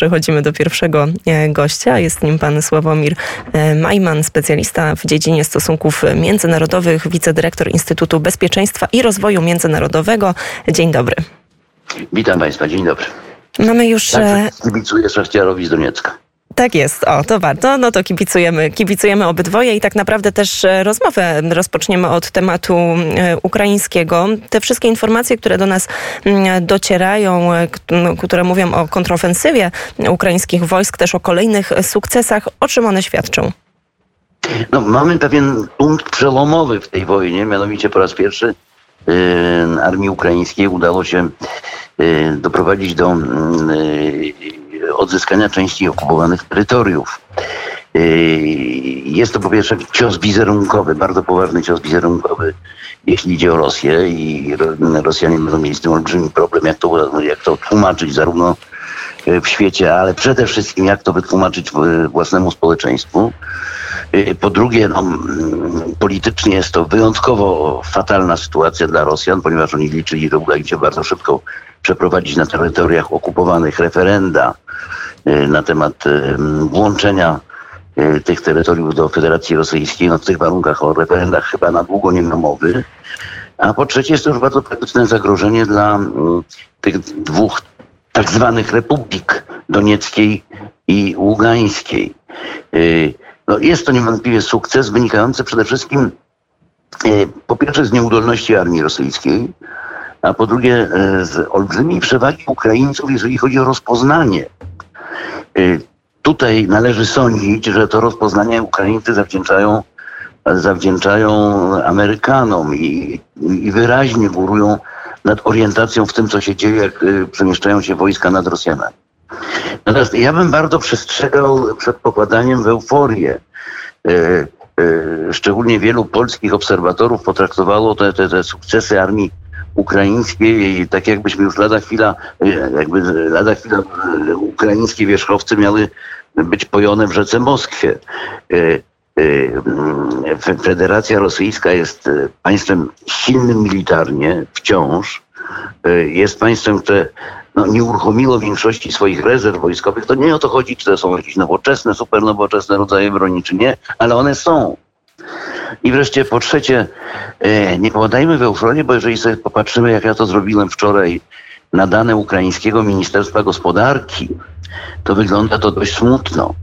przechodzimy do pierwszego gościa. Jest nim pan Sławomir Majman, specjalista w dziedzinie stosunków międzynarodowych, wicedyrektor Instytutu Bezpieczeństwa i Rozwoju Międzynarodowego. Dzień dobry. Witam Państwa, dzień dobry. Mamy już... Tak, kibicuję Szachciarowi z Doniecka. Tak jest, o to warto. No to kibicujemy, kibicujemy obydwoje i tak naprawdę też e, rozmowę rozpoczniemy od tematu e, ukraińskiego. Te wszystkie informacje, które do nas mm, docierają, e, no, które mówią o kontrofensywie ukraińskich wojsk, też o kolejnych sukcesach, o czym one świadczą? No, mamy pewien punkt przełomowy w tej wojnie, mianowicie po raz pierwszy yy, armii ukraińskiej udało się yy, doprowadzić do yy, odzyskania części okupowanych terytoriów. Yy, jest to po pierwsze cios wizerunkowy, bardzo poważny cios wizerunkowy, jeśli idzie o Rosję i Rosjanie będą mieli z tym olbrzymi problem, jak to, jak to tłumaczyć zarówno w świecie, ale przede wszystkim jak to wytłumaczyć własnemu społeczeństwu. Yy, po drugie, no, politycznie jest to wyjątkowo fatalna sytuacja dla Rosjan, ponieważ oni liczyli, że uda im się bardzo szybko przeprowadzić na terytoriach okupowanych referenda y, na temat y, włączenia y, tych terytoriów do Federacji Rosyjskiej. No w tych warunkach o referendach chyba na długo nie ma mowy. A po trzecie jest to już bardzo praktyczne zagrożenie dla tych dwóch tak zwanych republik donieckiej i ługańskiej. No jest to niewątpliwie sukces wynikający przede wszystkim po pierwsze z nieudolności armii rosyjskiej, a po drugie e, z olbrzymiej przewagi Ukraińców, jeżeli chodzi o rozpoznanie. E, tutaj należy sądzić, że to rozpoznanie Ukraińcy zawdzięczają, zawdzięczają Amerykanom i, i wyraźnie górują nad orientacją w tym, co się dzieje, jak e, przemieszczają się wojska nad Rosjanami. Natomiast ja bym bardzo przestrzegał przed pokładaniem w euforię. Szczególnie wielu polskich obserwatorów potraktowało te, te, te sukcesy armii ukraińskiej, tak jakbyśmy już lada chwila, jakby lada chwila e, ukraińskie wierzchowcy miały być pojone w rzece Moskwie. E, e, Federacja Rosyjska jest państwem silnym militarnie wciąż. Jest państwem, które no, nie uruchomiło większości swoich rezerw wojskowych. To nie o to chodzi, czy to są jakieś nowoczesne, super nowoczesne rodzaje broni, czy nie, ale one są. I wreszcie po trzecie, e, nie popadajmy w euforię, bo jeżeli sobie popatrzymy, jak ja to zrobiłem wczoraj na dane ukraińskiego Ministerstwa Gospodarki, to wygląda to dość smutno.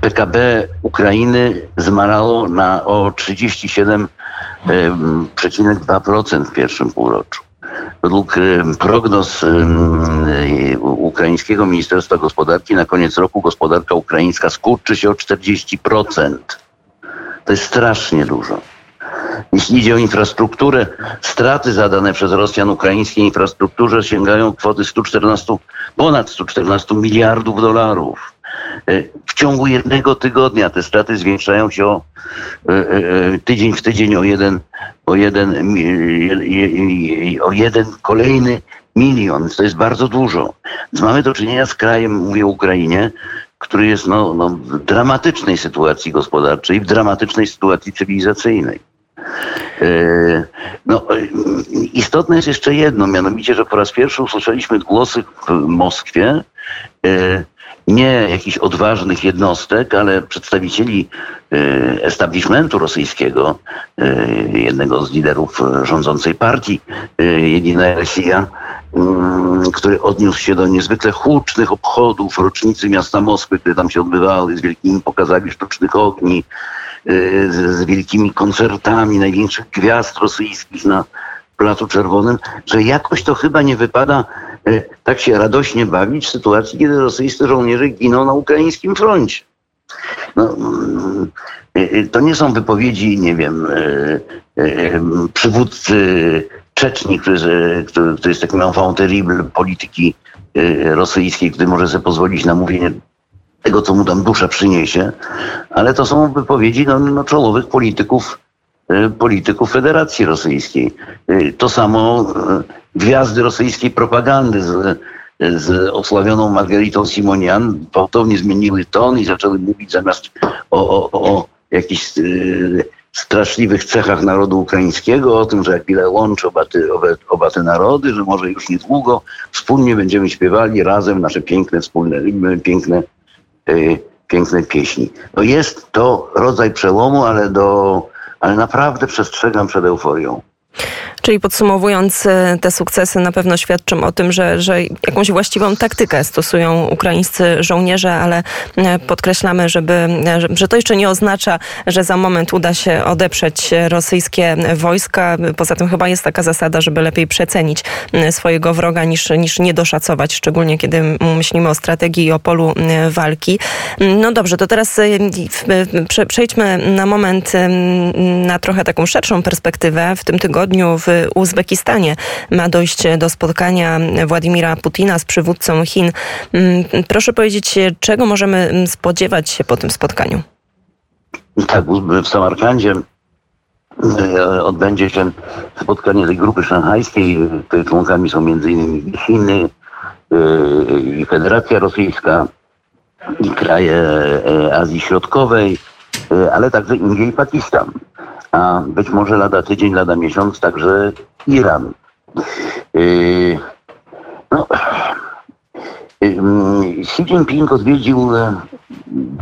PKB Ukrainy zmalało na o 37,2% w pierwszym półroczu. Według prognoz ukraińskiego Ministerstwa Gospodarki na koniec roku gospodarka ukraińska skurczy się o 40%. To jest strasznie dużo. Jeśli idzie o infrastrukturę, straty zadane przez Rosjan ukraińskiej infrastrukturze sięgają kwoty 114, ponad 114 miliardów dolarów. E, w ciągu jednego tygodnia te straty zwiększają się o e, e, tydzień w tydzień o jeden, o jeden, o jeden kolejny milion. To jest bardzo dużo. Więc mamy do czynienia z krajem, mówię Ukrainie, który jest no, no, w dramatycznej sytuacji gospodarczej, w dramatycznej sytuacji cywilizacyjnej. No, istotne jest jeszcze jedno, mianowicie, że po raz pierwszy usłyszeliśmy głosy w Moskwie nie jakichś odważnych jednostek, ale przedstawicieli establishmentu rosyjskiego, jednego z liderów rządzącej partii Jedina Rosja, Mm, który odniósł się do niezwykle hucznych obchodów rocznicy miasta Moskwy, które tam się odbywały z wielkimi pokazami sztucznych ogni, z, wielkimi koncertami największych gwiazd rosyjskich na Placu Czerwonym, że jakoś to chyba nie wypada tak się radośnie bawić w sytuacji, kiedy rosyjscy żołnierze giną na ukraińskim froncie. No, mm, y, to nie są wypowiedzi, nie wiem, przywódcy Czeczni, który, który, który jest takim enfant terrible polityki y, rosyjskiej, który może sobie pozwolić na mówienie tego, co mu tam dusza przyniesie, ale to są wypowiedzi no, no czołowych polityków, y, polityków Federacji Rosyjskiej. Y, to samo gwiazdy rosyjskiej propagandy z, z osławioną Margaritą Simonian gwałtownie zmieniły ton i zaczęły mówić zamiast o, o, o jakichś straszliwych cechach narodu ukraińskiego, o tym, że jak wiele łączy oba te, oba te narody, że może już niedługo wspólnie będziemy śpiewali razem nasze piękne, wspólne, piękne, yy, piękne pieśni. No jest to rodzaj przełomu, ale, do, ale naprawdę przestrzegam przed euforią. Czyli podsumowując, e, te sukcesy na pewno świadczą o tym, że, że jakąś właściwą taktykę stosują ukraińscy żołnierze, ale e, podkreślamy, żeby, e, że to jeszcze nie oznacza, że za moment uda się odeprzeć rosyjskie wojska. Poza tym chyba jest taka zasada, żeby lepiej przecenić swojego wroga niż, niż nie doszacować, szczególnie kiedy myślimy o strategii i o polu walki. No dobrze, to teraz przejdźmy na moment na trochę taką szerszą perspektywę. W tym tygodniu w Uzbekistanie ma dojść do spotkania Władimira Putina z przywódcą Chin. Mm, proszę powiedzieć, czego możemy spodziewać się po tym spotkaniu? Tak, w Samarkandzie e, odbędzie się spotkanie tej grupy szanghajskiej. Tutaj członkami są m.in. Chiny e, i Federacja Rosyjska i kraje e, Azji Środkowej, ale także Indie i Pakistan a być może lada tydzień, lada miesiąc, także Iran. Yy, no, yy, Xi Jinping odwiedził e,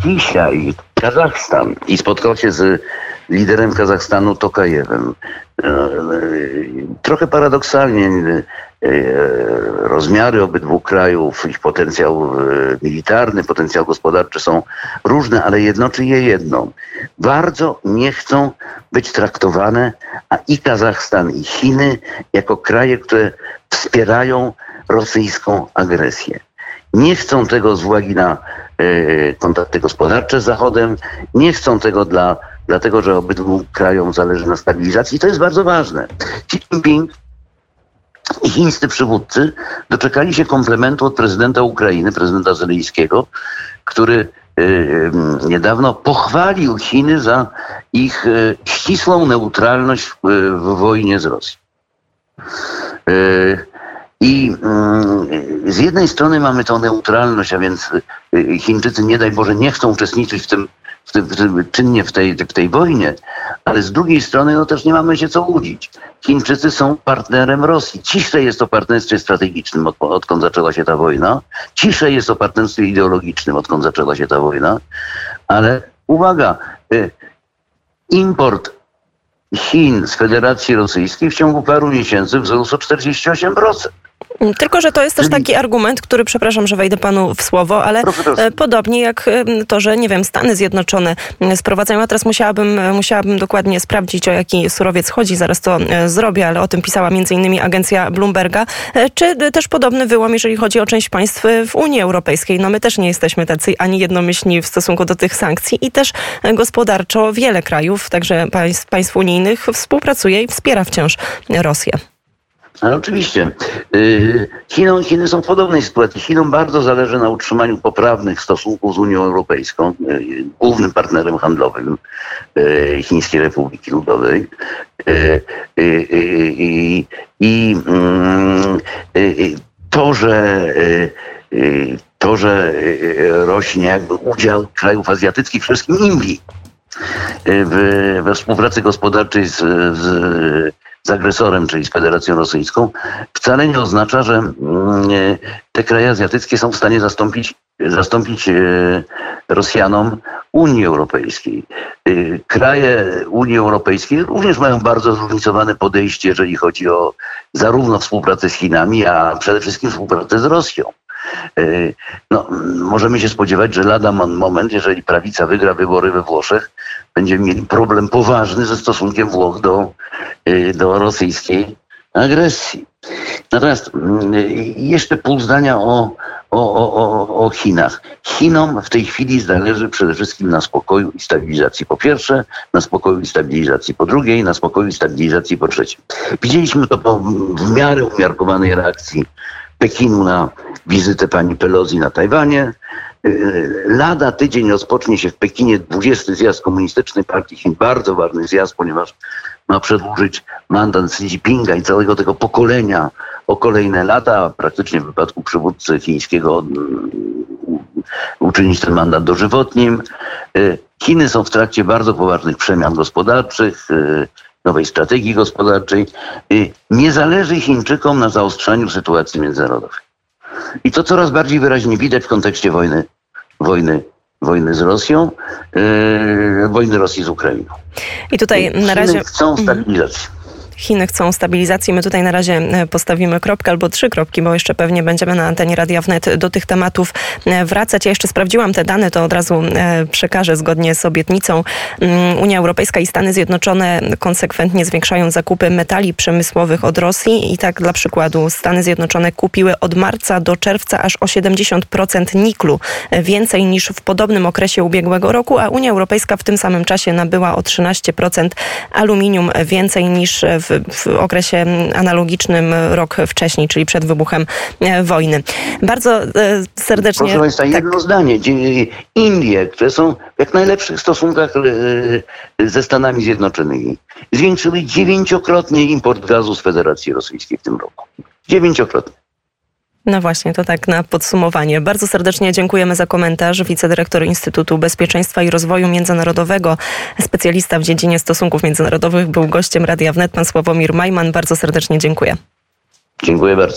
dzisiaj Kazachstan i spotkał się z liderem Kazachstanu Tokajewem. E, e, trochę paradoksalnie rozmiary obydwu krajów, ich potencjał militarny, potencjał gospodarczy są różne, ale jednoczy je jedno. Bardzo nie chcą być traktowane, a i Kazachstan, i Chiny, jako kraje, które wspierają rosyjską agresję. Nie chcą tego z uwagi na e, kontakty gospodarcze z Zachodem, nie chcą tego dla, dlatego, że obydwu krajom zależy na stabilizacji. To jest bardzo ważne. Xi Jinping i chińscy przywódcy doczekali się komplementu od prezydenta Ukrainy, prezydenta Zelejskiego, który Y, y, niedawno pochwalił Chiny za ich y, ścisłą neutralność w wojnie z Rosją. I z jednej strony mamy tą neutralność, a więc Chińczycy, nie daj Boże, nie chcą uczestniczyć w tym w czynnie w tej, w tej wojnie, ale z drugiej strony no też nie mamy się co łudzić. Chińczycy są partnerem Rosji. Ciszej jest to partnerstwie strategicznym, od, odkąd zaczęła się ta wojna. Ciszej jest to partnerstwie ideologicznym, odkąd zaczęła się ta wojna. Ale uwaga, y, import Chin z Federacji Rosyjskiej w ciągu paru miesięcy wzrósł o 48%. Tylko, że to jest też taki argument, który, przepraszam, że wejdę panu w słowo, ale proszę. podobnie jak to, że nie wiem, Stany Zjednoczone sprowadzają, a teraz musiałabym, musiałabym dokładnie sprawdzić, o jaki surowiec chodzi, zaraz to e, zrobię, ale o tym pisała między innymi agencja Bloomberga, e, czy też podobny wyłom, jeżeli chodzi o część państw w Unii Europejskiej. No my też nie jesteśmy tacy ani jednomyślni w stosunku do tych sankcji i też gospodarczo wiele krajów, także państw, państw unijnych współpracuje i wspiera wciąż Rosję. Ale oczywiście. Y, Chinom, Chiny są w podobnej sytuacji. Chinom bardzo zależy na utrzymaniu poprawnych stosunków z Unią Europejską, y, głównym partnerem handlowym y, Chińskiej Republiki Ludowej. I mm, to, że to, że rośnie jakby udział krajów azjatyckich, przede wszystkim Indii, w, we współpracy gospodarczej z, z z agresorem, czyli z Federacją Rosyjską, wcale nie oznacza, że mm, te kraje azjatyckie są w stanie zastąpić, zastąpić e, Rosjanom Unii Europejskiej. E, kraje Unii Europejskiej również mają bardzo zróżnicowane podejście, jeżeli chodzi o zarówno współpracę z Chinami, a przede wszystkim współpracę z Rosją. E, no, możemy się spodziewać, że lada moment, jeżeli prawica wygra wybory we Włoszech, będziemy mieli problem poważny ze stosunkiem Włoch do, e, do rosyjskiej agresji. Natomiast mm, jeszcze pół zdania o, o, o, o Chinach. Chinom w tej chwili zależy przede wszystkim na spokoju i stabilizacji po pierwsze, na spokoju i stabilizacji po drugiej, na spokoju i stabilizacji po trzecie. Widzieliśmy to po w miarę umiarkowanej reakcji Pekinu na wizytę pani Pelosi na Tajwanie. Y, lada tydzień rozpocznie się w Pekinie 20 zjazd Komunistycznej Partii Chin. Bardzo ważny zjazd, ponieważ ma przedłużyć mandat Xi Jinpinga i całego tego pokolenia o kolejne lata. Praktycznie w wypadku przywódcy chińskiego mm, uczynić ten mandat dożywotnim. Chiny są w trakcie bardzo poważnych przemian gospodarczych, nowej strategii gospodarczej. Nie zależy Chińczykom na zaostrzaniu sytuacji międzynarodowej. I to coraz bardziej wyraźnie widać w kontekście wojny, wojny wojny z Rosją, yy, wojny Rosji z Ukrainą. I tutaj na razie... chcą mhm. stabilizacji. Chiny chcą stabilizacji. My tutaj na razie e, postawimy kropkę albo trzy kropki, bo jeszcze pewnie będziemy na antenie Radia Wnet do tych tematów e, wracać. Ja jeszcze sprawdziłam te dane, to od razu e, przekażę zgodnie z obietnicą. Mm, Unia Europejska i Stany Zjednoczone konsekwentnie zwiększają zakupy metali przemysłowych od Rosji i tak dla przykładu Stany Zjednoczone kupiły od marca do czerwca aż o 70% niklu więcej niż w podobnym okresie ubiegłego roku, a Unia Europejska w tym samym czasie nabyła o 13% aluminium więcej niż w w, okresie analogicznym rok wcześniej, czyli przed wybuchem e, wojny. Bardzo e, serdecznie... Proszę Państwa, tak. jedno zdanie. Indie, które są w jak najlepszych stosunkach e, ze Stanami Zjednoczonymi, zwiększyły dziewięciokrotnie import gazu z Federacji Rosyjskiej w tym roku. Dziewięciokrotnie. No właśnie, to tak na podsumowanie. Bardzo serdecznie dziękujemy za komentarz. Wicedyrektor Instytutu Bezpieczeństwa i Rozwoju Międzynarodowego, specjalista w dziedzinie stosunków międzynarodowych, był gościem Radia Wnet, pan Sławomir Majman. Bardzo serdecznie dziękuję. Dziękuję bardzo.